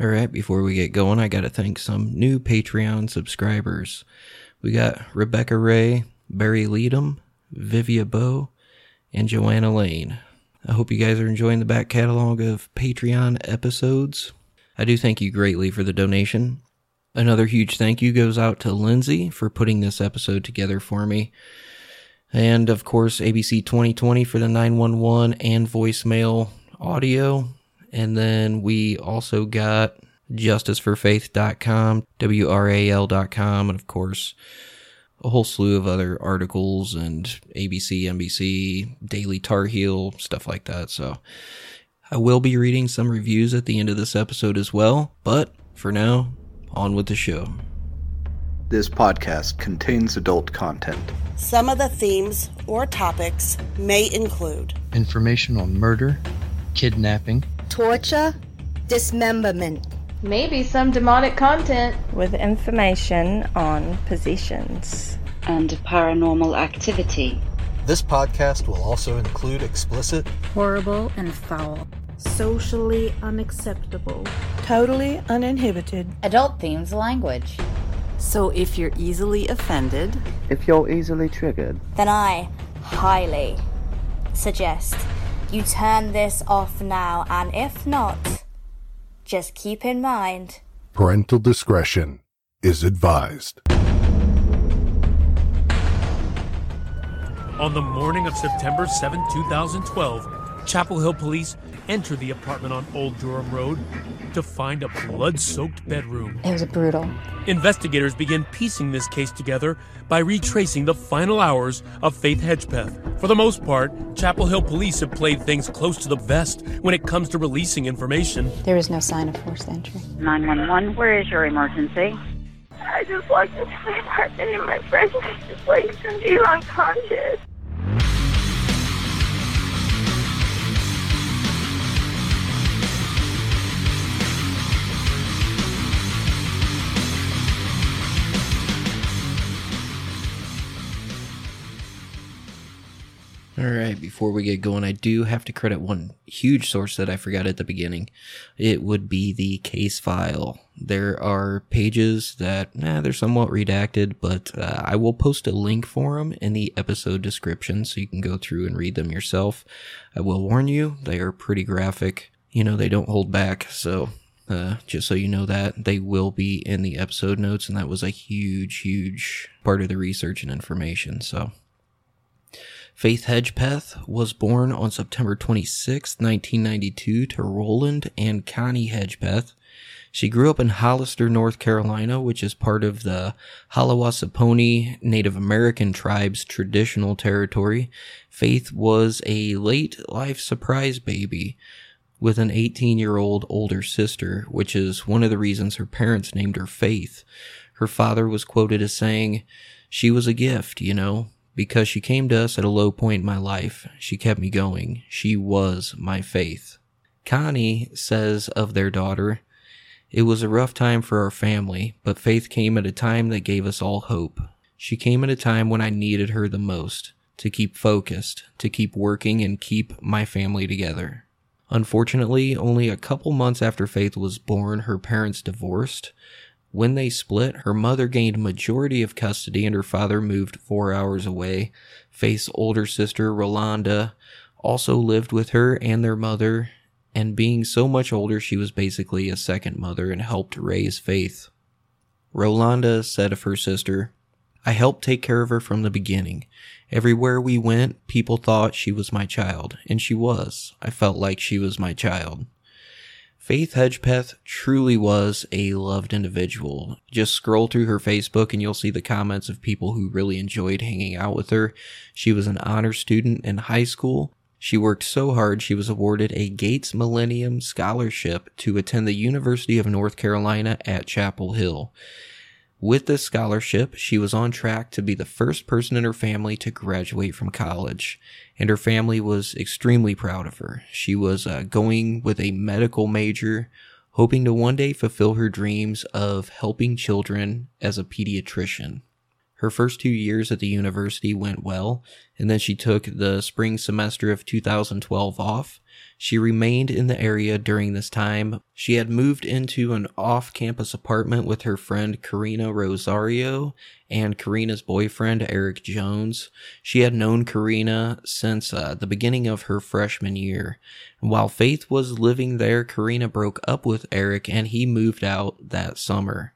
All right, before we get going, I got to thank some new Patreon subscribers. We got Rebecca Ray, Barry Leadham, Vivia Bow, and Joanna Lane. I hope you guys are enjoying the back catalog of Patreon episodes. I do thank you greatly for the donation. Another huge thank you goes out to Lindsay for putting this episode together for me. And of course, ABC 2020 for the 911 and voicemail audio. And then we also got justiceforfaith.com, WRAL.com, and of course, a whole slew of other articles and ABC, NBC, Daily Tar Heel, stuff like that. So I will be reading some reviews at the end of this episode as well. But for now, on with the show. This podcast contains adult content. Some of the themes or topics may include information on murder, kidnapping, torture, dismemberment, maybe some demonic content, with information on possessions, and paranormal activity. This podcast will also include explicit, horrible, and foul, socially unacceptable, totally uninhibited, adult themes language. So if you're easily offended, if you're easily triggered, then I highly suggest you turn this off now, and if not, just keep in mind parental discretion is advised. On the morning of September 7, 2012, Chapel Hill police enter the apartment on Old Durham Road to find a blood soaked bedroom. It was brutal. Investigators begin piecing this case together by retracing the final hours of Faith Hedgepeth. For the most part, Chapel Hill police have played things close to the vest when it comes to releasing information. There is no sign of forced entry. 911, where is your emergency? I just walked into my apartment and my friend just like Cindy unconscious. All right, before we get going, I do have to credit one huge source that I forgot at the beginning. It would be the case file. There are pages that, nah, they're somewhat redacted, but uh, I will post a link for them in the episode description so you can go through and read them yourself. I will warn you, they are pretty graphic. You know, they don't hold back, so uh, just so you know that they will be in the episode notes, and that was a huge, huge part of the research and information. So Faith Hedgepeth was born on September 26, 1992 to Roland and Connie Hedgepeth. She grew up in Hollister, North Carolina, which is part of the Haliwa-Saponi Native American tribe's traditional territory. Faith was a late life surprise baby with an 18 year old older sister, which is one of the reasons her parents named her Faith. Her father was quoted as saying, She was a gift, you know, because she came to us at a low point in my life. She kept me going. She was my faith. Connie says of their daughter, It was a rough time for our family, but Faith came at a time that gave us all hope. She came at a time when I needed her the most, to keep focused, to keep working and keep my family together. Unfortunately, only a couple months after Faith was born, her parents divorced, when they split, her mother gained majority of custody and her father moved four hours away. Faith's older sister, Rolanda, also lived with her and their mother, and being so much older, she was basically a second mother and helped raise Faith. Rolanda said of her sister, I helped take care of her from the beginning. Everywhere we went, people thought she was my child, and she was. I felt like she was my child. Faith Hedgepeth truly was a loved individual. Just scroll through her Facebook and you'll see the comments of people who really enjoyed hanging out with her. She was an honor student in high school. She worked so hard she was awarded a Gates Millennium Scholarship to attend the University of North Carolina at Chapel Hill. With this scholarship, she was on track to be the first person in her family to graduate from college, and her family was extremely proud of her. She was uh, going with a medical major, hoping to one day fulfill her dreams of helping children as a pediatrician. Her first two years at the university went well, and then she took the spring semester of 2012 off. She remained in the area during this time. She had moved into an off campus apartment with her friend Karina Rosario and Karina's boyfriend Eric Jones. She had known Karina since uh, the beginning of her freshman year. While Faith was living there, Karina broke up with Eric and he moved out that summer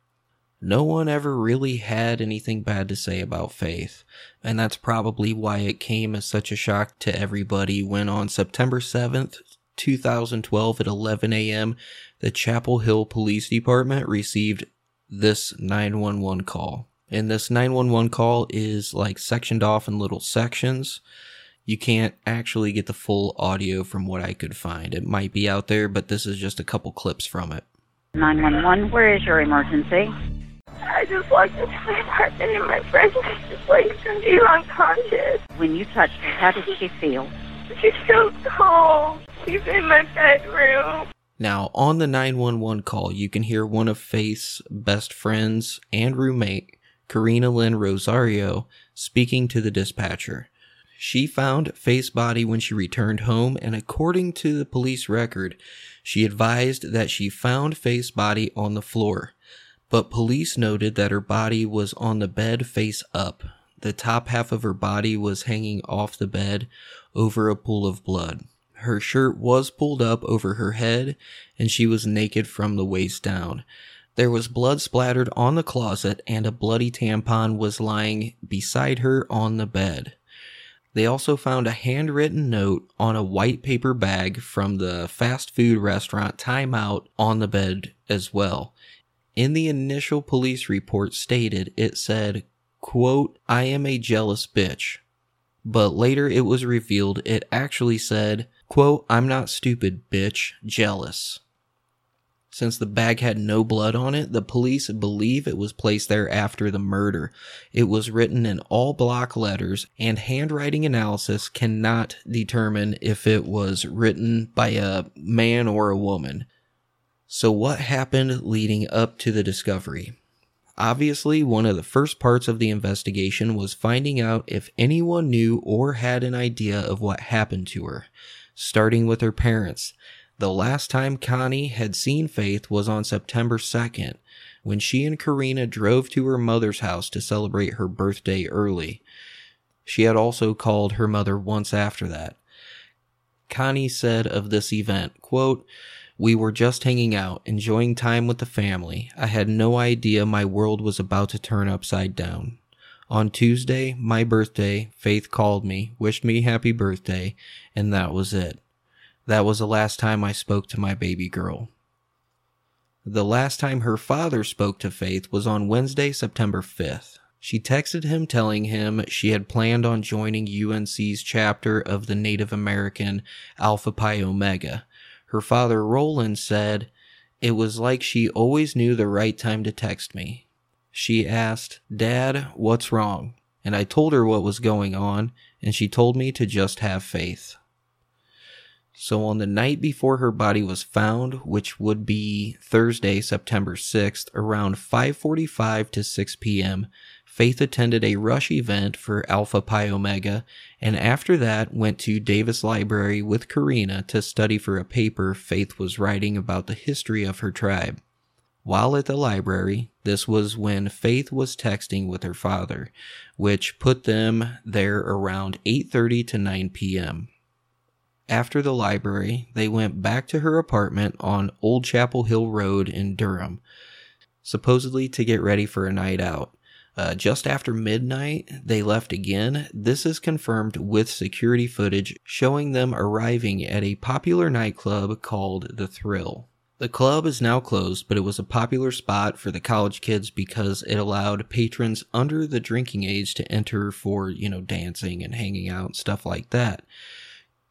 no one ever really had anything bad to say about Faith, and that's probably why it came as such a shock to everybody when on September 7th, 2012 at 11 a.m., the Chapel Hill Police Department received this 911 call. And this 911 call is like sectioned off in little sections. You can't actually get the full audio from what I could find. It might be out there, but this is just a couple clips from it. 911, where is your emergency? I just walked into my apartment and my friend was just like Cindy unconscious. When you touched her, how did she feel? She's so cold. She's in my bedroom. Now, on the 911 call, you can hear one of Faith's best friends and roommate, Karina Lynn Rosario, speaking to the dispatcher. She found Faith's body when she returned home, and according to the police record, she advised that she found Faith's body on the floor but police noted that her body was on the bed face up. The top half of her body was hanging off the bed over a pool of blood. Her shirt was pulled up over her head and she was naked from the waist down. There was blood splattered on the closet and a bloody tampon was lying beside her on the bed. They also found a handwritten note on a white paper bag from the fast food restaurant Timeout on the bed as well in the initial police report stated it said, quote, I am a jealous bitch. But later it was revealed it actually said, quote, I'm not stupid, bitch, jealous. Since the bag had no blood on it, the police believe it was placed there after the murder. It was written in all block letters, and handwriting analysis cannot determine if it was written by a man or a woman. So, what happened leading up to the discovery? Obviously, one of the first parts of the investigation was finding out if anyone knew or had an idea of what happened to her, starting with her parents. The last time Connie had seen Faith was on September 2nd, when she and Karina drove to her mother's house to celebrate her birthday early. She had also called her mother once after that. Connie said of this event, quote, we were just hanging out, enjoying time with the family. I had no idea my world was about to turn upside down. On Tuesday, my birthday, Faith called me, wished me happy birthday, and that was it. That was the last time I spoke to my baby girl. The last time her father spoke to Faith was on Wednesday, September 5th. She texted him telling him she had planned on joining UNC's chapter of the Native American Alpha Pi Omega her father, Roland, said, It was like she always knew the right time to text me. She asked, Dad, what's wrong? And I told her what was going on, and she told me to just have faith. So on the night before her body was found, which would be Thursday, September 6th, around 5:45 to 6 p.m., Faith attended a rush event for Alpha Pi Omega, and after that went to Davis Library with Karina to study for a paper Faith was writing about the history of her tribe. While at the library, this was when Faith was texting with her father, which put them there around 8:30 to 9 p.m. After the library, they went back to her apartment on Old Chapel Hill Road in Durham, supposedly to get ready for a night out. Uh, just after midnight, they left again. This is confirmed with security footage showing them arriving at a popular nightclub called The Thrill. The club is now closed, but it was a popular spot for the college kids because it allowed patrons under the drinking age to enter for, you know, dancing and hanging out and stuff like that.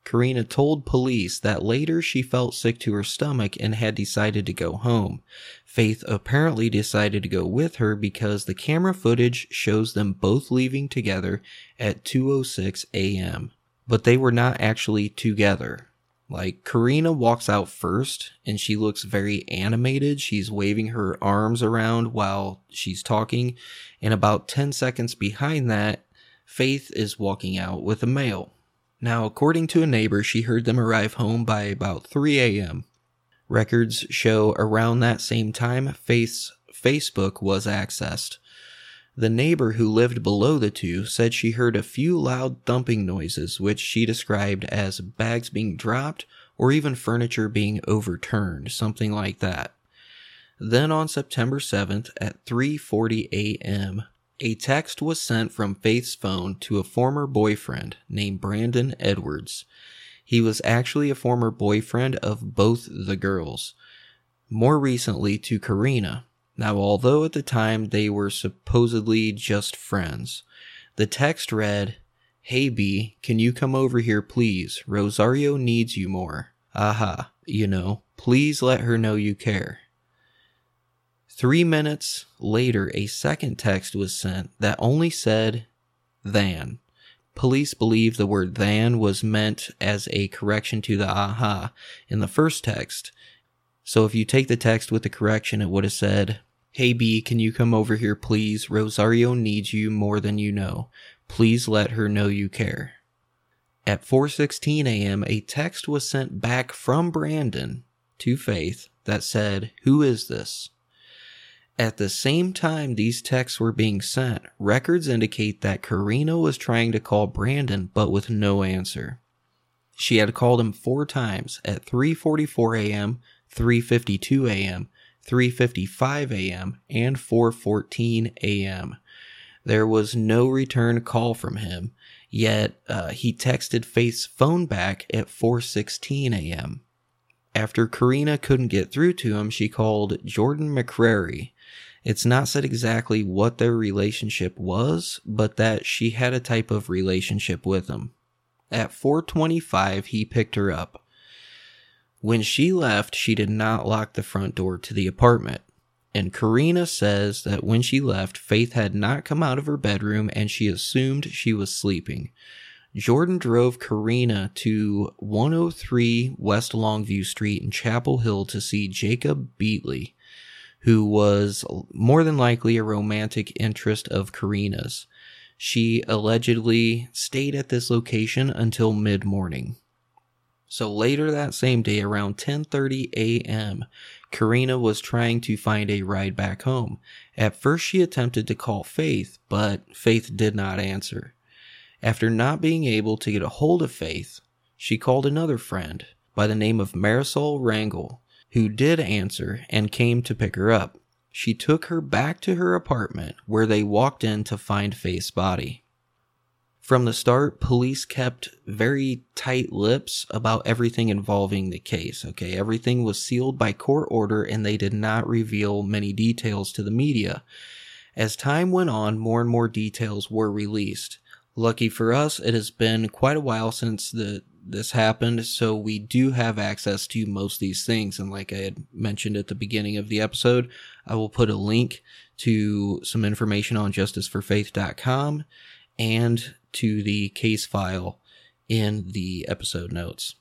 Karina told police that later she felt sick to her stomach and had decided to go home. Faith apparently decided to go with her because the camera footage shows them both leaving together at 2:06 a.m. But they were not actually together. Like Karina walks out first and she looks very animated. She's waving her arms around while she's talking. And about 10 seconds behind that, Faith is walking out with a male. Now, according to a neighbor, she heard them arrive home by about 3 a.m. Records show around that same time, Faith's Facebook was accessed. The neighbor who lived below the two said she heard a few loud thumping noises, which she described as bags being dropped or even furniture being overturned, something like that. Then on September 7th at 3:40 a.m., a text was sent from Faith's phone to a former boyfriend named Brandon Edwards. He was actually a former boyfriend of both the girls. More recently to Karina, now, although at the time they were supposedly just friends, the text read, Hey B, can you come over here please? Rosario needs you more. Aha, you know, please let her know you care. Three minutes later, a second text was sent that only said, than. Police believe the word than was meant as a correction to the aha in the first text. So if you take the text with the correction, it would have said, Hey B, can you come over here please? Rosario needs you more than you know. Please let her know you care. At 4:16 a.m., a text was sent back from Brandon to Faith that said, "Who is this?" At the same time these texts were being sent, records indicate that Karina was trying to call Brandon but with no answer. She had called him 4 times at 3:44 a.m., 3:52 a.m., 3:55 a.m., and 4:14 a.m. There was no return call from him, yet uh, he texted Faith's phone back at 4:16 a.m. After Karina couldn't get through to him, she called Jordan McCrary. It's not said exactly what their relationship was, but that she had a type of relationship with him. At 4:25, he picked her up. When she left, she did not lock the front door to the apartment. And Karina says that when she left, Faith had not come out of her bedroom and she assumed she was sleeping. Jordan drove Karina to 103 West Longview Street in Chapel Hill to see Jacob Beatley, who was more than likely a romantic interest of Karina's. She allegedly stayed at this location until mid morning. So later that same day, around 10:30 a.m., Karina was trying to find a ride back home. At first, she attempted to call Faith, but Faith did not answer. After not being able to get a hold of Faith, she called another friend by the name of Marisol Rangel, who did answer and came to pick her up. She took her back to her apartment where they walked in to find Faith's body. From the start, police kept very tight lips about everything involving the case. Okay, everything was sealed by court order and they did not reveal many details to the media. As time went on, more and more details were released. Lucky for us, it has been quite a while since the this happened, so we do have access to most of these things. And like I had mentioned at the beginning of the episode, I will put a link to some information on justiceforfaith.com and to the case file in the episode notes.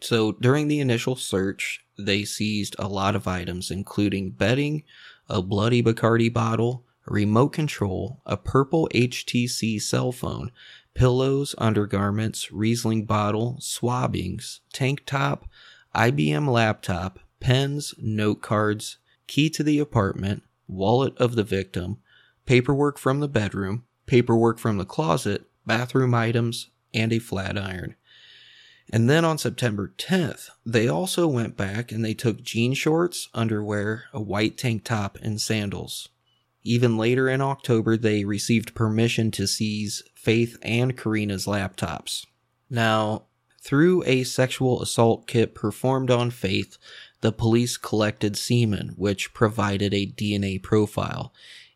So during the initial search, they seized a lot of items, including bedding, a bloody Bacardi bottle, a remote control, a purple HTC cell phone, pillows, undergarments, Riesling bottle, swabbings, tank top, IBM laptop, pens, note cards, key to the apartment, wallet of the victim, paperwork from the bedroom, paperwork from the closet, bathroom items, and a flat iron. And then on September 10th, they also went back and they took jean shorts, underwear, a white tank top, and sandals. Even later in October, they received permission to seize Faith and Karina's laptops. Now, through a sexual assault kit performed on Faith, the police collected semen, which provided a DNA profile.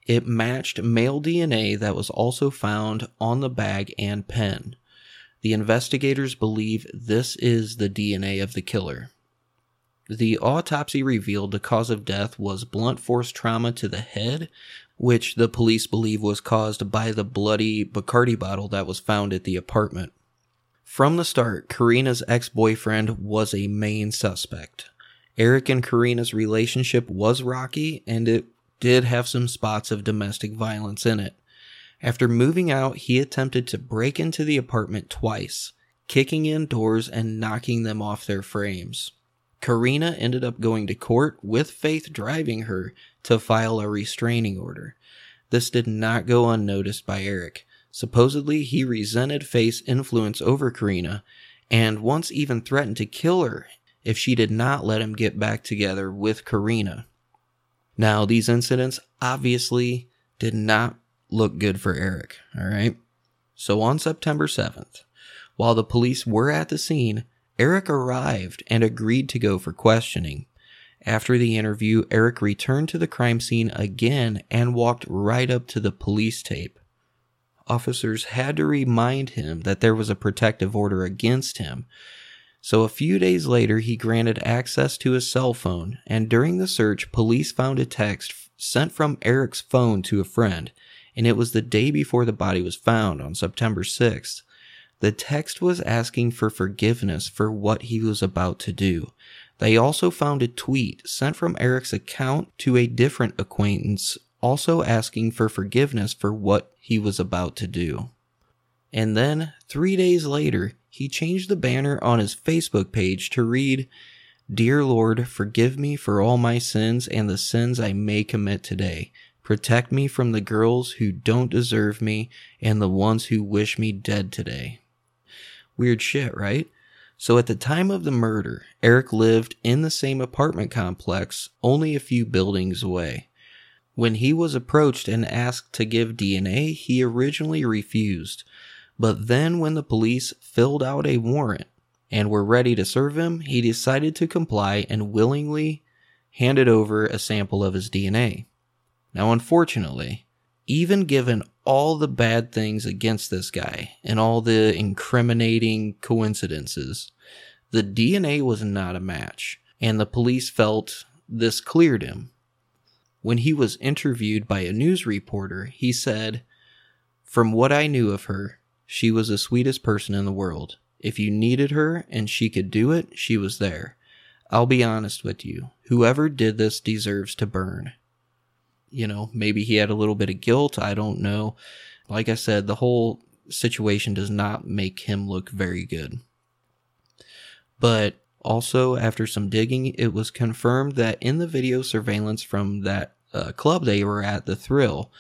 It matched male DNA that was also found on the bag and pen. The investigators believe this is the DNA of the killer. The autopsy revealed the cause of death was blunt force trauma to the head, which the police believe was caused by the bloody Bacardi bottle that was found at the apartment. From the start, Karina's ex boyfriend was a main suspect. Eric and Karina's relationship was rocky, and it did have some spots of domestic violence in it. After moving out, he attempted to break into the apartment twice, kicking in doors and knocking them off their frames. Karina ended up going to court with Faith driving her to file a restraining order. This did not go unnoticed by Eric. Supposedly, he resented Faith's influence over Karina and once even threatened to kill her if she did not let him get back together with Karina. Now, these incidents obviously did not look good for Eric, all right? So on September 7th, while the police were at the scene, Eric arrived and agreed to go for questioning. After the interview, Eric returned to the crime scene again and walked right up to the police tape officers had to remind him that there was a protective order against him. So a few days later, he granted access to his cell phone, and during the search, police found a text sent from Eric's phone to a friend, and it was the day before the body was found on September 6th. The text was asking for forgiveness for what he was about to do. They also found a tweet sent from Eric's account to a different acquaintance also asking for forgiveness for what he was about to do. And then, three days later, he changed the banner on his Facebook page to read, Dear Lord, forgive me for all my sins and the sins I may commit today. Protect me from the girls who don't deserve me and the ones who wish me dead today. Weird shit, right? So at the time of the murder, Eric lived in the same apartment complex, only a few buildings away. When he was approached and asked to give DNA, he originally refused. But then, when the police filled out a warrant and were ready to serve him, he decided to comply and willingly handed over a sample of his DNA. Now, unfortunately, even given all the bad things against this guy and all the incriminating coincidences, the DNA was not a match, and the police felt this cleared him when he was interviewed by a news reporter, he said, From what I knew of her, she was the sweetest person in the world. If you needed her and she could do it, she was there. I'll be honest with you. Whoever did this deserves to burn. You know, maybe he had a little bit of guilt. I don't know. Like I said, the whole situation does not make him look very good. But also, after some digging, it was confirmed that in the video surveillance from that uh, club they were at, the Thrill,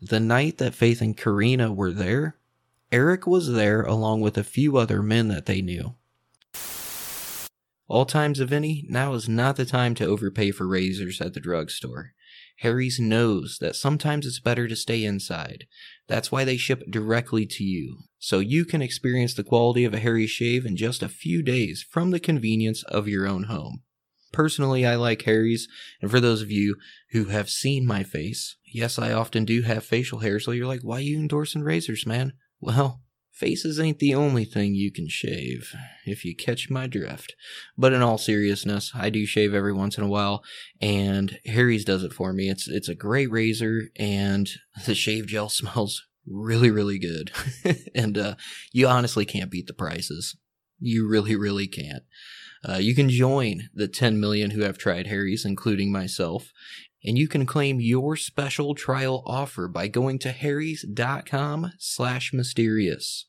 the night that Faith and Karina were there, Eric was there along with a few other men that they knew. All times of any, now is not the time to overpay for razors at the drugstore. Harry's knows that sometimes it's better to stay inside. That's why they ship directly to you, so you can experience the quality of a Harry shave in just a few days from the convenience of your own home. Personally, I like Harry's, and for those of you who have seen my face, yes, I often do have facial hair, so you're like, why are you endorsing razors, man? Well, faces ain't the only thing you can shave, if you catch my drift. But in all seriousness, I do shave every once in a while, and Harry's does it for me. It's it's a great razor, and the shave gel smells really, really good. and uh, you honestly can't beat the prices. You really, really can't. Uh, you can join the 10 million who have tried Harry's, including myself, and you can claim your special trial offer by going to harrys.com slash mysterious.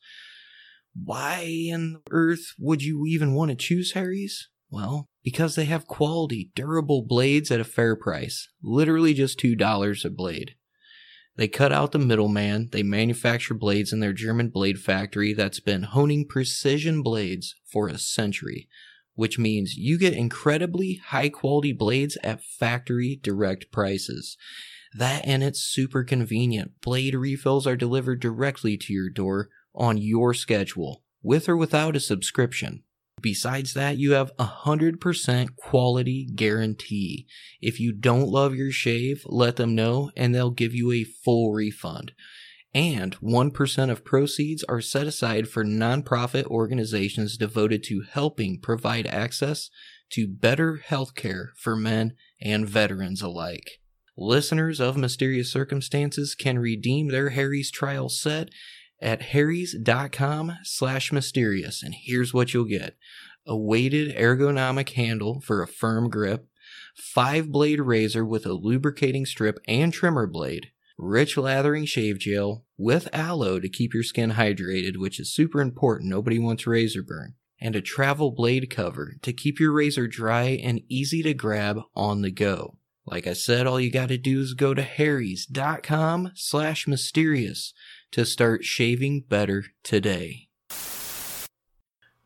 Why in earth would you even want to choose Harry's? Well, because they have quality, durable blades at a fair price, literally just $2 a blade. They cut out the middleman. They manufacture blades in their German blade factory that's been honing precision blades for a century which means you get incredibly high quality blades at factory direct prices. That and it's super convenient. Blade refills are delivered directly to your door on your schedule, with or without a subscription. Besides that, you have a 100% quality guarantee. If you don't love your shave, let them know and they'll give you a full refund and 1% of proceeds are set aside for nonprofit organizations devoted to helping provide access to better healthcare for men and veterans alike. Listeners of Mysterious Circumstances can redeem their Harry's trial set at harrys.com slash mysterious, and here's what you'll get. A weighted ergonomic handle for a firm grip, five blade razor with a lubricating strip and trimmer blade, rich lathering shave gel with aloe to keep your skin hydrated, which is super important. Nobody wants razor burn. And a travel blade cover to keep your razor dry and easy to grab on the go. Like I said, all you gotta do is go to harrys.com slash mysterious to start shaving better today.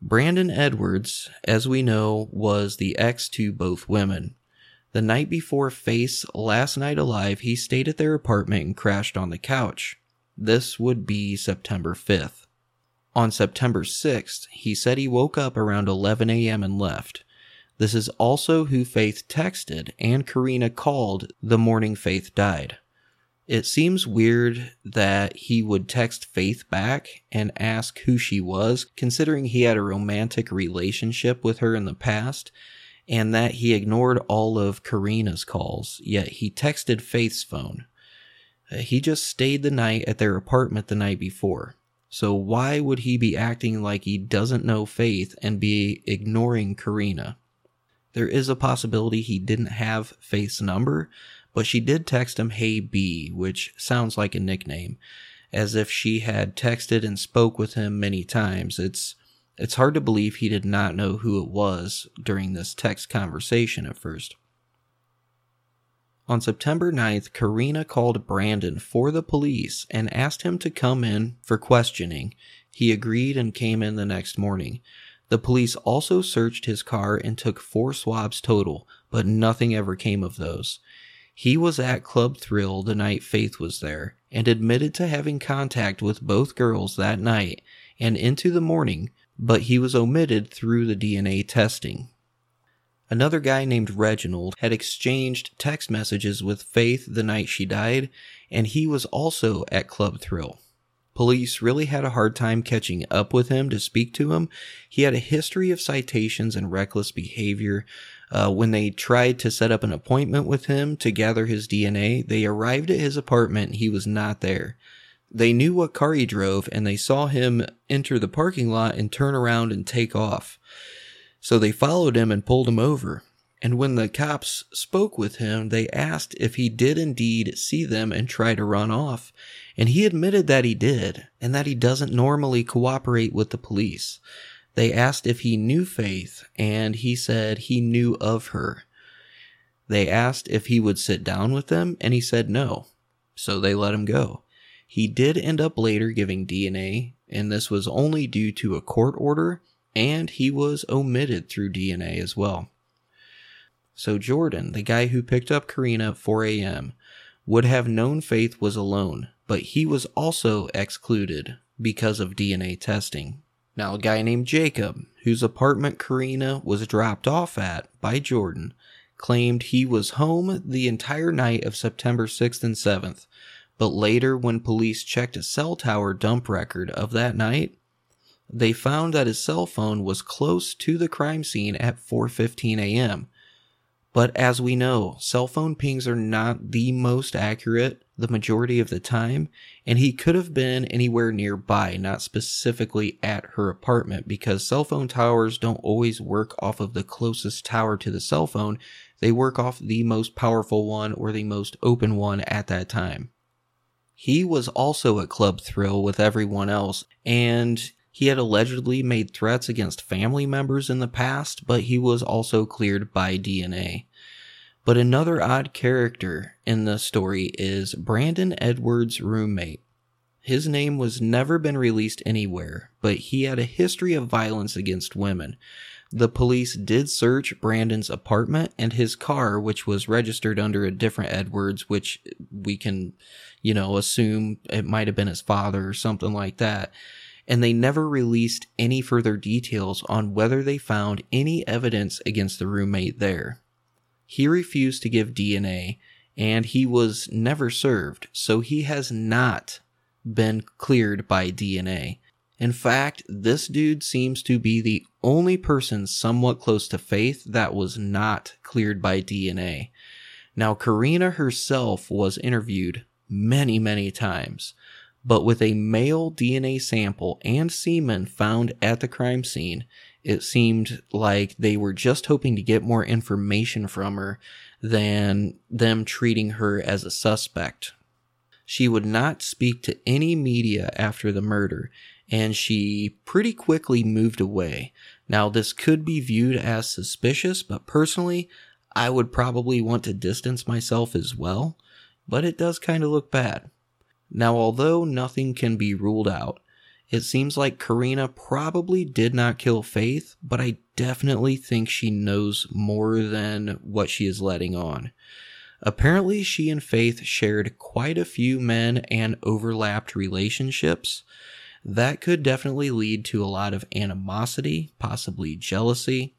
Brandon Edwards, as we know, was the ex to both women. The night before Faith's last night alive, he stayed at their apartment and crashed on the couch. This would be September 5th. On September 6th, he said he woke up around 11 a.m. and left. This is also who Faith texted and Karina called the morning Faith died. It seems weird that he would text Faith back and ask who she was, considering he had a romantic relationship with her in the past, and that he ignored all of Karina's calls, yet he texted Faith's phone. Uh, he just stayed the night at their apartment the night before. So why would he be acting like he doesn't know Faith and be ignoring Karina? There is a possibility he didn't have Faith's number, but she did text him Hey B, which sounds like a nickname, as if she had texted and spoke with him many times. It's it's hard to believe he did not know who it was during this text conversation at first. On September 9th, Karina called Brandon for the police and asked him to come in for questioning. He agreed and came in the next morning. The police also searched his car and took four swabs total, but nothing ever came of those. He was at Club Thrill the night Faith was there and admitted to having contact with both girls that night and into the morning, but he was omitted through the DNA testing. Another guy named Reginald had exchanged text messages with Faith the night she died, and he was also at Club Thrill. Police really had a hard time catching up with him to speak to him. He had a history of citations and reckless behavior, uh, when they tried to set up an appointment with him to gather his DNA, they arrived at his apartment. He was not there. They knew what car he drove and they saw him enter the parking lot and turn around and take off. So they followed him and pulled him over. And when the cops spoke with him, they asked if he did indeed see them and try to run off. And he admitted that he did, and that he doesn't normally cooperate with the police. They asked if he knew Faith, and he said he knew of her. They asked if he would sit down with them, and he said no. So they let him go. He did end up later giving DNA, and this was only due to a court order, and he was omitted through DNA as well. So Jordan, the guy who picked up Karina at 4 a.m., would have known Faith was alone, but he was also excluded because of DNA testing. Now, a guy named Jacob, whose apartment Karina was dropped off at by Jordan, claimed he was home the entire night of September 6th and 7th, but later, when police checked a cell tower dump record of that night, they found that his cell phone was close to the crime scene at 4:15 a.m. But as we know, cell phone pings are not the most accurate the majority of the time, and he could have been anywhere nearby, not specifically at her apartment, because cell phone towers don't always work off of the closest tower to the cell phone. They work off the most powerful one or the most open one at that time. He was also at Club Thrill with everyone else, and he had allegedly made threats against family members in the past, but he was also cleared by DNA. But another odd character in the story is Brandon Edwards' roommate. His name was never been released anywhere, but he had a history of violence against women. The police did search Brandon's apartment and his car, which was registered under a different Edwards, which we can, you know, assume it might have been his father or something like that and they never released any further details on whether they found any evidence against the roommate there. He refused to give DNA, and he was never served, so he has not been cleared by DNA. In fact, this dude seems to be the only person somewhat close to Faith that was not cleared by DNA. Now, Karina herself was interviewed many, many times, but with a male DNA sample and semen found at the crime scene, it seemed like they were just hoping to get more information from her than them treating her as a suspect. She would not speak to any media after the murder, and she pretty quickly moved away. Now, this could be viewed as suspicious, but personally, I would probably want to distance myself as well, but it does kind of look bad. Now, although nothing can be ruled out, it seems like Karina probably did not kill Faith, but I definitely think she knows more than what she is letting on. Apparently, she and Faith shared quite a few men and overlapped relationships. That could definitely lead to a lot of animosity, possibly jealousy.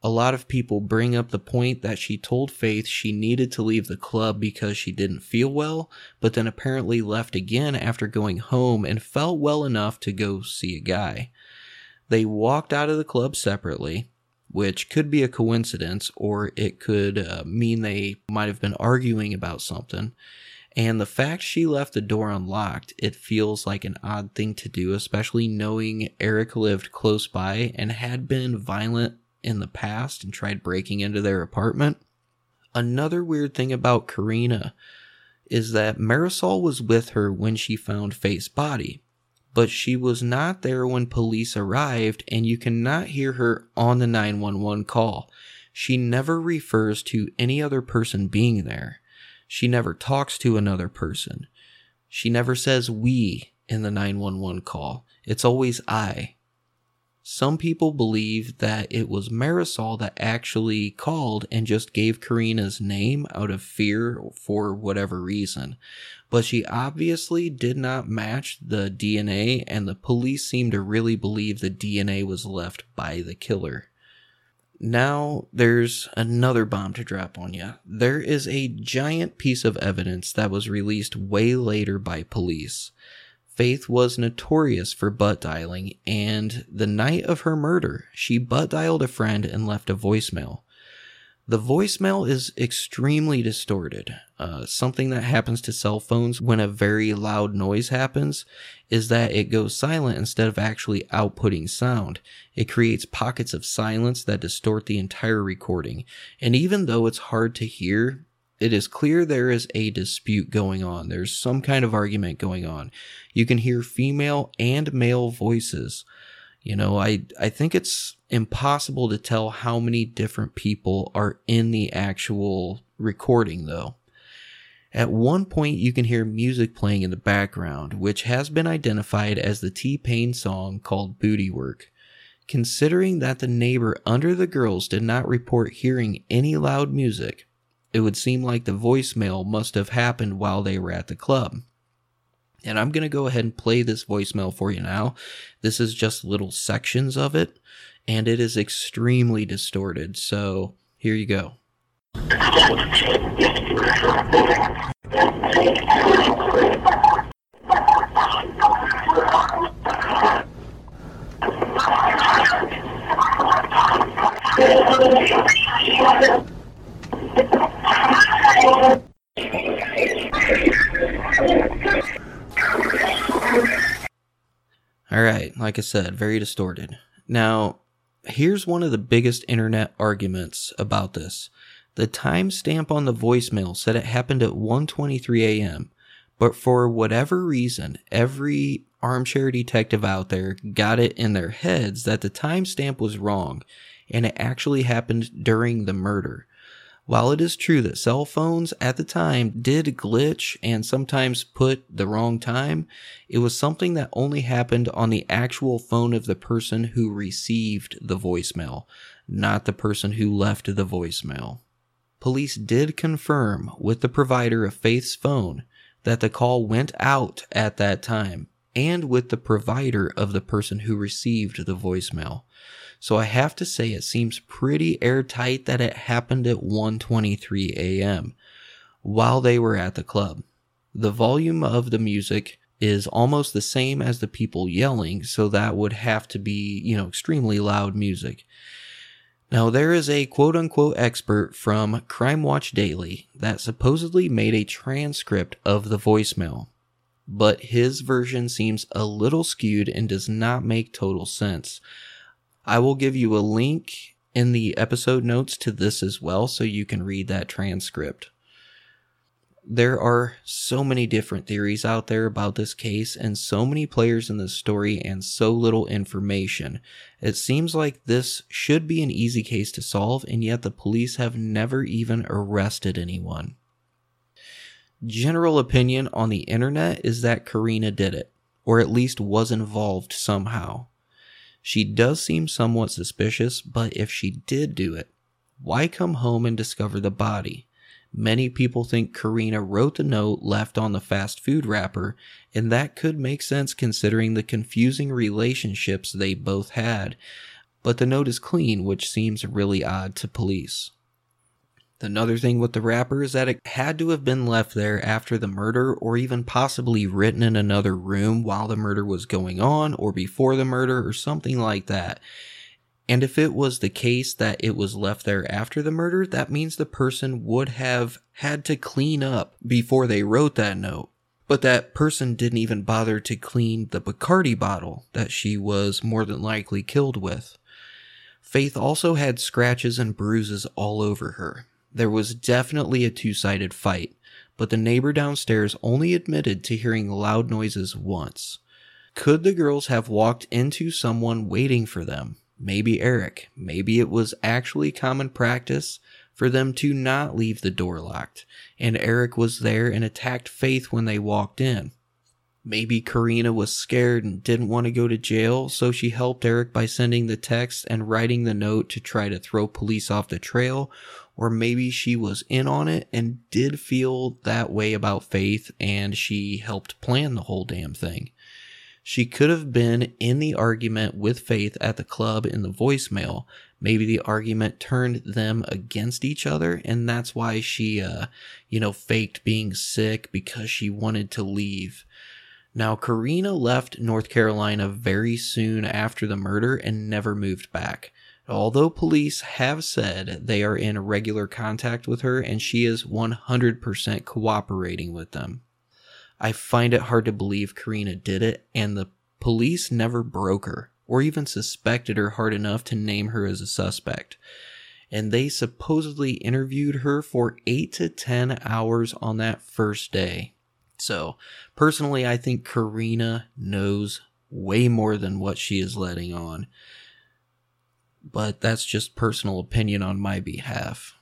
A lot of people bring up the point that she told Faith she needed to leave the club because she didn't feel well, but then apparently left again after going home and felt well enough to go see a guy. They walked out of the club separately, which could be a coincidence or it could uh, mean they might have been arguing about something. And the fact she left the door unlocked, it feels like an odd thing to do, especially knowing Eric lived close by and had been violent in the past and tried breaking into their apartment. Another weird thing about Karina is that Marisol was with her when she found Faith's body, but she was not there when police arrived, and you cannot hear her on the 911 call. She never refers to any other person being there. She never talks to another person. She never says we in the 911 call. It's always I. Some people believe that it was Marisol that actually called and just gave Karina's name out of fear for whatever reason. But she obviously did not match the DNA, and the police seem to really believe the DNA was left by the killer. Now, there's another bomb to drop on you. There is a giant piece of evidence that was released way later by police. Faith was notorious for butt dialing, and the night of her murder, she butt dialed a friend and left a voicemail. The voicemail is extremely distorted. Uh, something that happens to cell phones when a very loud noise happens is that it goes silent instead of actually outputting sound. It creates pockets of silence that distort the entire recording. And even though it's hard to hear, it is clear there is a dispute going on. There's some kind of argument going on. You can hear female and male voices. You know, I, I think it's impossible to tell how many different people are in the actual recording though. At one point, you can hear music playing in the background, which has been identified as the T Pain song called Booty Wurk. Considering that the neighbor under the girls did not report hearing any loud music, it would seem like the voicemail must have happened while they were at the club. And I'm going to go ahead and play this voicemail for you now. This is just little sections of it, and it is extremely distorted. So here you go. All right, like I said, very distorted. Now, here's one of the biggest internet arguments about this. The timestamp on the voicemail said it happened at 1:23 a.m., but for whatever reason, every armchair detective out there got it in their heads that the timestamp was wrong and it actually happened during the murder. While it is true that cell phones at the time did glitch and sometimes put the wrong time, it was something that only happened on the actual phone of the person who received the voicemail, not the person who left the voicemail. Police did confirm with the provider of Faith's phone that the call went out at that time and with the provider of the person who received the voicemail. So I have to say it seems pretty airtight that it happened at 1:23 a.m. while they were at the club. The volume of the music is almost the same as the people yelling, so that would have to be, you know, extremely loud music. Now, there is a quote unquote expert from Crime Watch Daily that supposedly made a transcript of the voicemail. but his version seems a little skewed and does not make total sense. I will give you a link in the episode notes to this as well so you can read that transcript. There are so many different theories out there about this case and so many players in this story and so little information. It seems like this should be an easy case to solve and yet the police have never even arrested anyone. General opinion on the internet is that Karina did it, or at least was involved somehow. She does seem somewhat suspicious, but if she did do it, why come home and discover the body? Many people think Karina wrote the note left on the fast food wrapper, and that could make sense considering the confusing relationships they both had. But the note is clean, which seems really odd to police. Another thing with the wrapper is that it had to have been left there after the murder, or even possibly written in another room while the murder was going on, or before the murder, or something like that. And if it was the case that it was left there after the murder, that means the person would have had to clean up before they wrote that note. But that person didn't even bother to clean the Bacardi bottle that she was more than likely killed with. Faith also had scratches and bruises all over her. There was definitely a two sided fight, but the neighbor downstairs only admitted to hearing loud noises once. Could the girls have walked into someone waiting for them? Maybe Eric. Maybe it was actually common practice for them to not leave the door locked, and Eric was there and attacked Faith when they walked in. Maybe Karina was scared and didn't want to go to jail, so she helped Eric by sending the text and writing the note to try to throw police off the trail, or maybe she was in on it and did feel that way about Faith and she helped plan the whole damn thing. She could have been in the argument with Faith at the club in the voicemail. Maybe the argument turned them against each other, and that's why she, uh, you know, faked being sick because she wanted to leave. Now, Karina left North Carolina very soon after the murder and never moved back. Although police have said they are in regular contact with her and she is 100% cooperating with them. I find it hard to believe Karina did it and the police never broke her or even suspected her hard enough to name her as a suspect. And they supposedly interviewed her for 8 to 10 hours on that first day. So, personally, I think Karina knows way more than what she is letting on but that's just personal opinion on my behalf.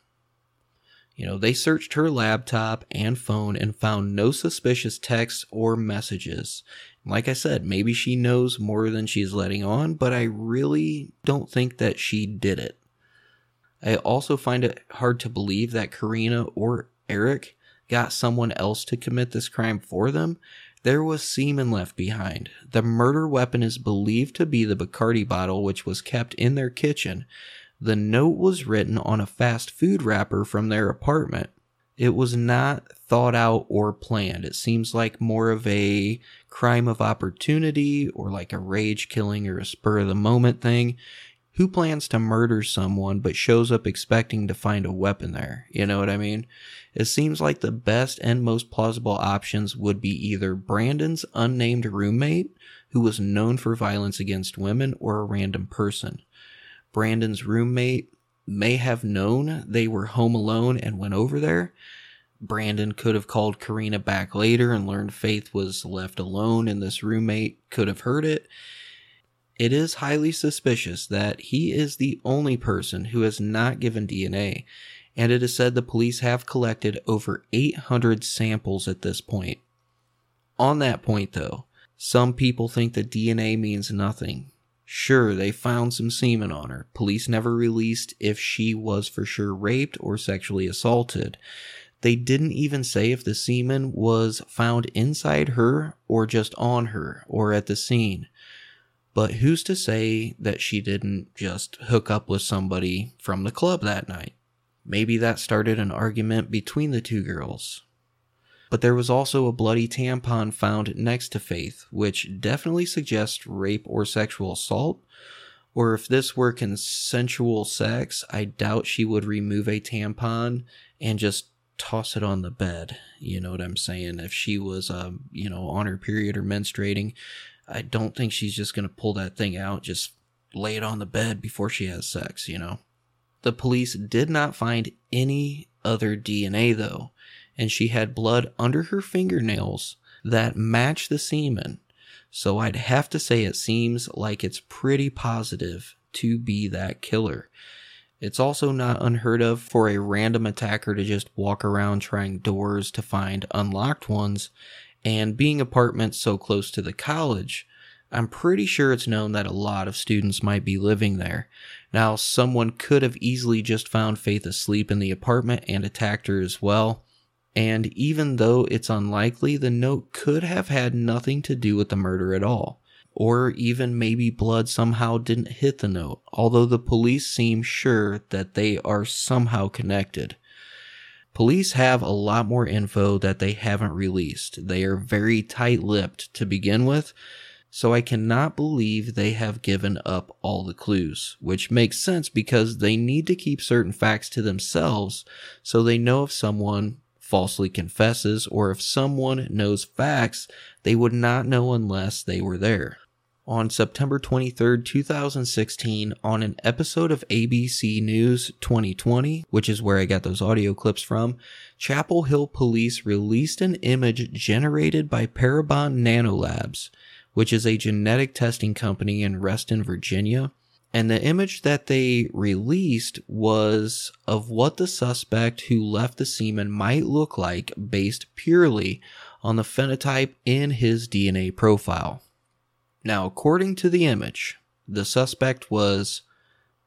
You know, they searched her laptop and phone and found no suspicious texts or messages. Like I said, maybe she knows more than she's letting on, but I really don't think that she did it. I also find it hard to believe that Karina or Eric got someone else to commit this crime for them there was semen left behind. The murder weapon is believed to be the Bacardi bottle, which was kept in their kitchen. The note was written on a fast food wrapper from their apartment. It was not thought out or planned. It seems like more of a crime of opportunity or like a rage killing or a spur of the moment thing. Who plans to murder someone but shows up expecting to find a weapon there? You know what I mean? It seems like the best and most plausible options would be either Brandon's unnamed roommate, who was known for violence against women, or a random person. Brandon's roommate may have known they were home alone and went over there. Brandon could have called Karina back later and learned Faith was left alone, and this roommate could have heard it. It is highly suspicious that he is the only person who has not given DNA, and it is said the police have collected over 800 samples at this point. On that point, though, some people think that DNA means nothing. Sure, they found some semen on her. Police never released if she was for sure raped or sexually assaulted. They didn't even say if the semen was found inside her or just on her or at the scene. But who's to say that she didn't just hook up with somebody from the club that night? Maybe that started an argument between the two girls. But there was also a bloody tampon found next to Faith, which definitely suggests rape or sexual assault. Or if this were consensual sex, I doubt she would remove a tampon and just toss it on the bed. You know what I'm saying? If she was, um, you know, on her period or menstruating, I don't think she's just going to pull that thing out, just lay it on the bed before she has sex, you know? The police did not find any other DNA though, and she had blood under her fingernails that matched the semen. So I'd have to say it seems like it's pretty positive to be that killer. It's also not unheard of for a random attacker to just walk around trying doors to find unlocked ones, and being apartments so close to the college, I'm pretty sure it's known that a lot of students might be living there. Now, someone could have easily just found Faith asleep in the apartment and attacked her as well. And even though it's unlikely, the note could have had nothing to do with the murder at all or even maybe blood somehow didn't hit the note, although the police seem sure that they are somehow connected. Police have a lot more info that they haven't released. They are very tight lipped to begin with, so I cannot believe they have given up all the clues, which makes sense because they need to keep certain facts to themselves so they know if someone falsely confesses or if someone knows facts they would not know unless they were there. On September 23, 2016, on an episode of ABC News 2020, which is where I got those audio clips from, Chapel Hill Police released an image generated by Parabon Nanolabs, which is a genetic testing company in Reston, Virginia. And the image that they released was of what the suspect who left the semen might look like based purely on the phenotype in his DNA profile. Now, according to the image, the suspect was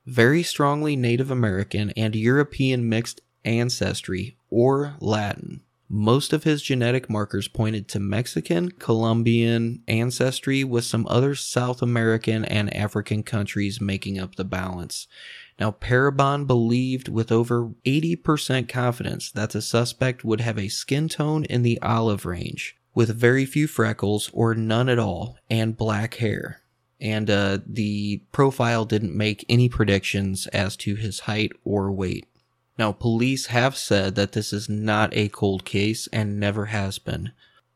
very strongly Native American and European mixed ancestry or Latin. Most of his genetic markers pointed to Mexican, Colombian ancestry, with some other South American and African countries making up the balance. Now, Parabon believed with over 80% confidence that the suspect would have a skin tone in the olive range, with very few freckles or none at all, and black hair. And uh, the profile didn't make any predictions as to his height or weight. Now, police have said that this is not a cold case and never has been.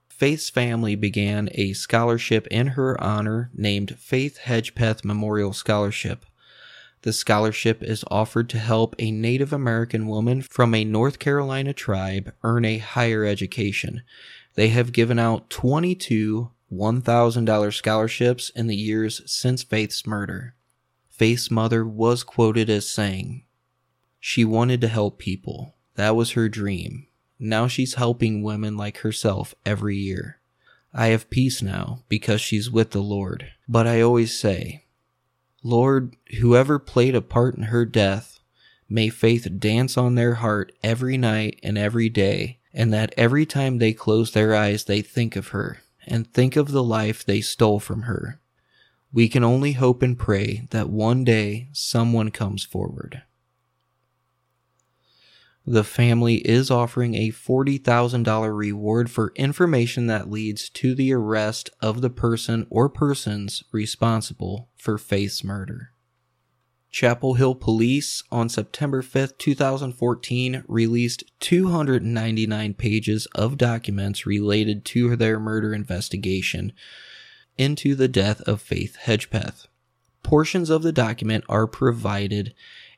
Faith's family began a scholarship in her honor named Faith Hedgepeth Memorial Scholarship. The scholarship is offered to help a Native American woman from a North Carolina tribe earn a higher education. They have given out 22 $1,000 scholarships in the years since Faith's murder. Faith's mother was quoted as saying, She wanted to help people. That was her dream. Now she's helping women like herself every year. I have peace now because she's with the Lord. But I always say, Lord, whoever played a part in her death, may faith dance on their heart every night and every day, and that every time they close their eyes, they think of her and think of the life they stole from her. We can only hope and pray that one day someone comes forward. The family is offering a $40,000 reward for information that leads to the arrest of the person or persons responsible for Faith's murder. Chapel Hill Police on September 5th, 2014 released 299 pages of documents related to their murder investigation into the death of Faith Hedgepeth. Portions of the document are provided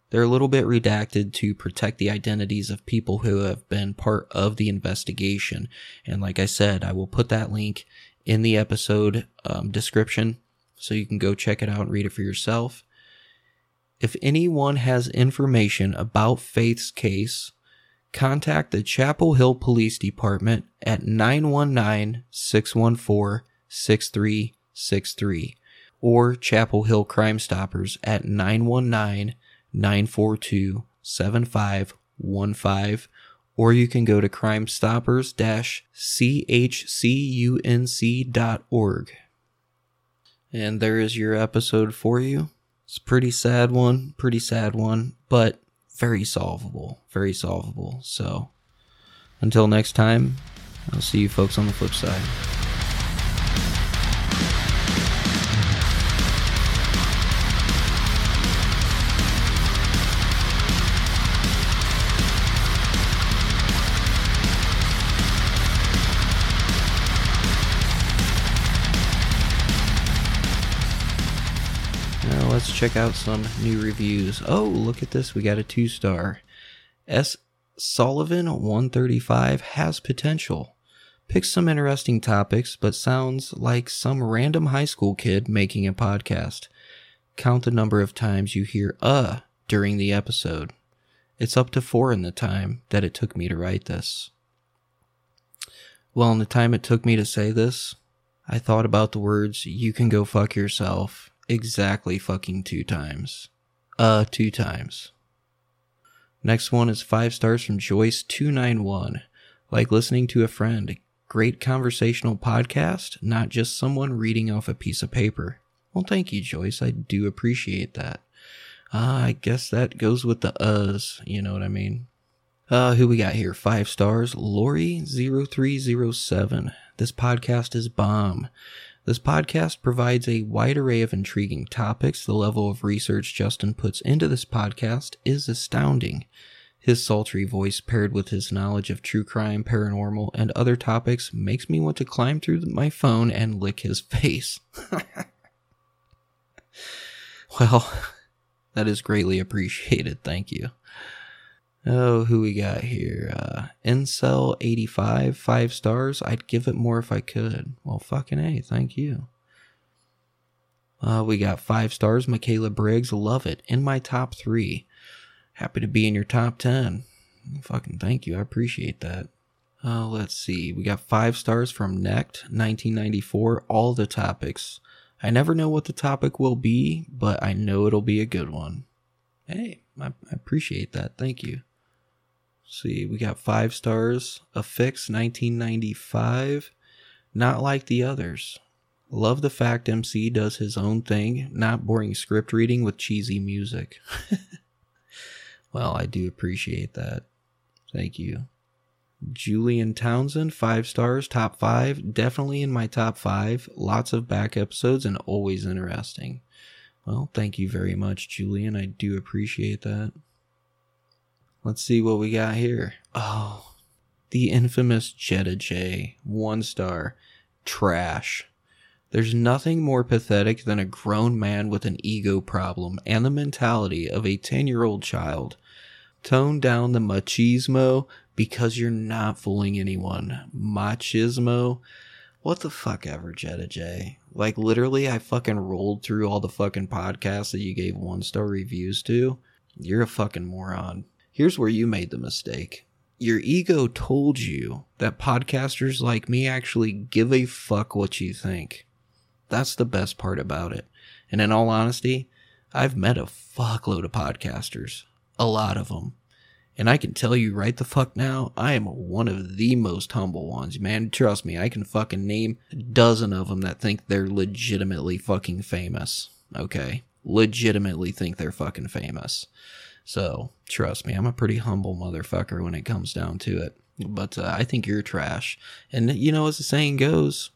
they're a little bit redacted to protect the identities of people who have been part of the investigation. And like I said, I will put that link in the episode um, description so you can go check it out and read it for yourself. If anyone has information about Faith's case, contact the Chapel Hill Police Department at 919 614 6363 or Chapel Hill Crime Stoppers at 919 942 7515, or you can go to crimestoppers chcunc.org. And there is your episode for you. It's a pretty sad one, pretty sad one, but very solvable, very solvable. So until next time, I'll see you folks on the flip side. Let's check out some new reviews. Oh, look at this. We got a two star. S. Sullivan 135 has potential. Picks some interesting topics, but sounds like some random high school kid making a podcast. Count the number of times you hear uh during the episode. It's up to four in the time that it took me to write this. Well, in the time it took me to say this, I thought about the words, you can go fuck yourself, exactly fucking two times. Uh, two times. Next one is five stars from Joyce291. Like listening to a friend. Great conversational podcast, not just someone reading off a piece of paper. Well, thank you, Joyce. I do appreciate that. Uh, I guess that goes with the uhs, you know what I mean? Uh, who we got here? Five stars. Lori0307. This podcast is bomb. This podcast provides a wide array of intriguing topics. The level of research Justin puts into this podcast is astounding. His sultry voice, paired with his knowledge of true crime, paranormal, and other topics, makes me want to climb through my phone and lick his face. well, that is greatly appreciated. Thank you. Oh, who we got here? Uh, Incel85, five stars. I'd give it more if I could. Well, fucking A, thank you. Uh, we got five stars. Michaela Briggs, love it. In my top three. Happy to be in your top 10. Fucking thank you. I appreciate that. Uh, let's see. We got five stars from Necht, 1994. All the topics. I never know what the topic will be, but I know it'll be a good one. Hey, I, I appreciate that. Thank you. See, we got five stars. Affix 1995. Not like the others. Love the fact MC does his own thing, not boring script reading with cheesy music. well, I do appreciate that. Thank you. Julian Townsend, five stars, top five. Definitely in my top five. Lots of back episodes and always interesting. Well, thank you very much, Julian. I do appreciate that. Let's see what we got here. Oh, the infamous Jetta J. One star. Trash. There's nothing more pathetic than a grown man with an ego problem and the mentality of a 10 year old child. Tone down the machismo because you're not fooling anyone. Machismo? What the fuck ever, Jetta J. Like, literally, I fucking rolled through all the fucking podcasts that you gave one star reviews to. You're a fucking moron. Here's where you made the mistake. Your ego told you that podcasters like me actually give a fuck what you think. That's the best part about it. And in all honesty, I've met a fuckload of podcasters. A lot of them. And I can tell you right the fuck now, I am one of the most humble ones, man. Trust me, I can fucking name a dozen of them that think they're legitimately fucking famous. Okay? Legitimately think they're fucking famous. So, trust me, I'm a pretty humble motherfucker when it comes down to it. But uh, I think you're trash. And you know, as the saying goes,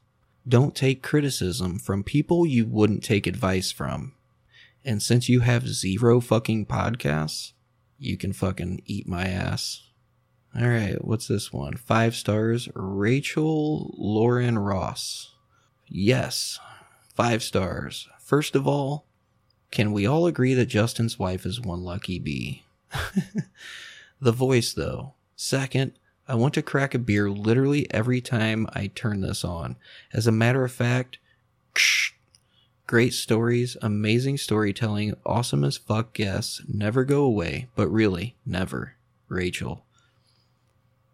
don't take criticism from people you wouldn't take advice from. And since you have zero fucking podcasts, you can fucking eat my ass. All right, what's this one? Five stars. Rachel Lauren Ross. Yes, five stars. First of all, can we all agree that Justin's wife is one lucky bee? the voice, though. Second, I want to crack a beer literally every time I turn this on. As a matter of fact, great stories, amazing storytelling, awesome as fuck guests, never go away, but really, never. Rachel.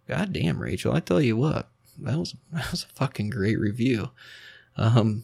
God damn, Rachel, I tell you what, that was that was a fucking great review. Um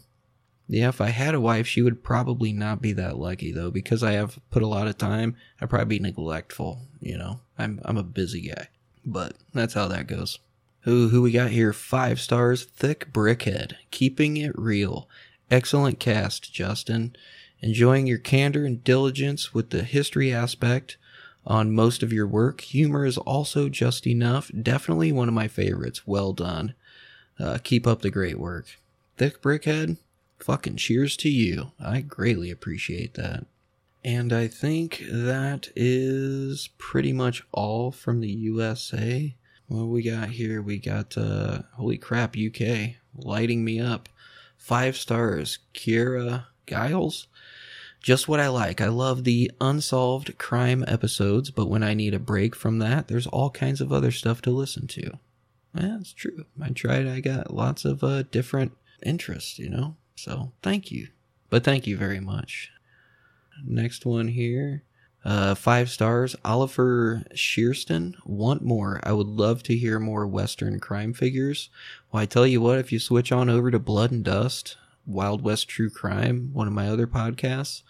yeah, if I had a wife, she would probably not be that lucky though, because I have put a lot of time. I'd probably be neglectful, you know. I'm I'm a busy guy. But that's how that goes. Who who we got here? Five stars, thick brickhead, keeping it real. Excellent cast, Justin. Enjoying your candor and diligence with the history aspect on most of your work. Humor is also just enough. Definitely one of my favorites. Well done. Uh, keep up the great work. Thick brickhead, fucking cheers to you. I greatly appreciate that. And I think that is pretty much all from the USA. What we got here? We got, uh, holy crap, UK lighting me up. Five stars. Kira Giles. just what I like. I love the unsolved crime episodes, but when I need a break from that, there's all kinds of other stuff to listen to. It's true. I tried. I got lots of uh, different interests, you know. So thank you, but thank you very much. Next one here. Uh, five stars. Oliver Shearston. Want more. I would love to hear more Western crime figures. Well, I tell you what, if you switch on over to Blood and Dust, Wild West True Crime, one of my other podcasts,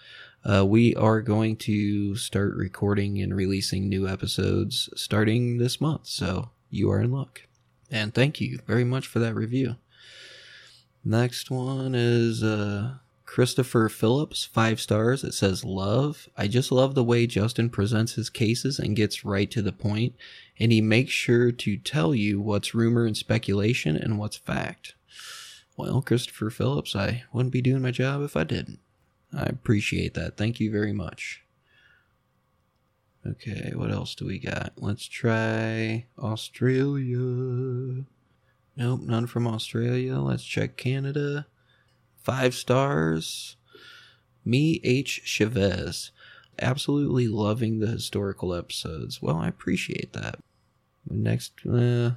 uh, we are going to start recording and releasing new episodes starting this month. So you are in luck. And thank you very much for that review. Next one is uh, Christopher Phillips, five stars. It says, Love. I just love the way Justin presents his cases and gets right to the point, and he makes sure to tell you what's rumor and speculation and what's fact. Well, Christopher Phillips, I wouldn't be doing my job if I didn't. I appreciate that. Thank you very much. Okay, what else do we got? Let's try Australia. Nope, none from Australia. Let's check Canada. Five stars. Me H. Chavez. Absolutely loving the historical episodes. Well, I appreciate that. Next, uh,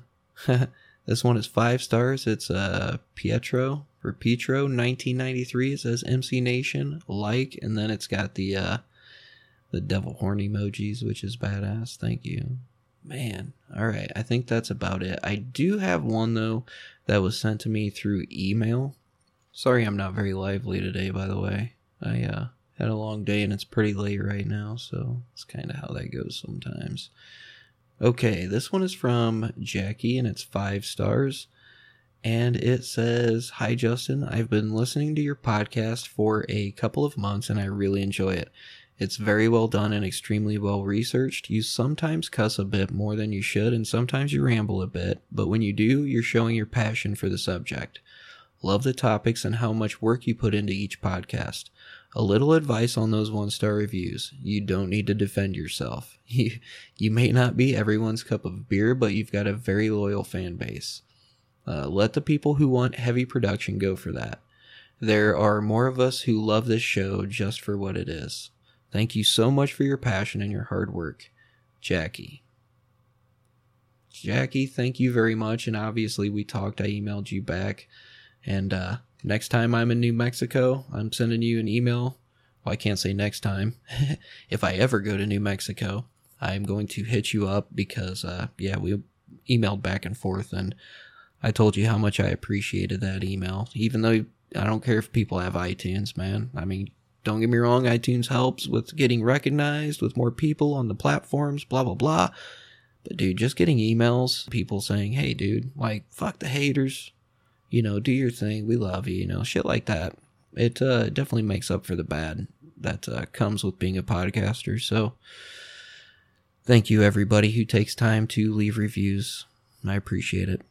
this one is five stars. It's uh, Pietro for Pietro, 1993. It says MC Nation, like, and then it's got the uh, the devil horn emojis, which is badass. Thank you. Man, all right. I think that's about it. I do have one though that was sent to me through email. Sorry, I'm not very lively today. By the way, I uh, had a long day and it's pretty late right now, so it's kind of how that goes sometimes. Okay, this one is from Jackie and it's five stars. And it says, Hi, Justin. I've been listening to your podcast for a couple of months and I really enjoy it. It's very well done and extremely well researched. You sometimes cuss a bit more than you should, and sometimes you ramble a bit, but when you do, you're showing your passion for the subject. Love the topics and how much work you put into each podcast. A little advice on those one star reviews. You don't need to defend yourself. You, you may not be everyone's cup of beer, but you've got a very loyal fan base. Uh, let the people who want heavy production go for that. There are more of us who love this show just for what it is. Thank you so much for your passion and your hard work, Jackie. Jackie, thank you very much. And obviously, we talked. I emailed you back. And uh, next time I'm in New Mexico, I'm sending you an email. Well, I can't say next time. if I ever go to New Mexico, I'm going to hit you up because, uh, yeah, we emailed back and forth. And I told you how much I appreciated that email. Even though I don't care if people have iTunes, man. I mean, don't get me wrong, iTunes helps with getting recognized with more people on the platforms, blah, blah, blah. But dude, just getting emails, people saying, hey, dude, like, fuck the haters. You know, do your thing. We love you, you know, shit like that. It uh, definitely makes up for the bad that uh, comes with being a podcaster. So thank you, everybody who takes time to leave reviews. I appreciate it.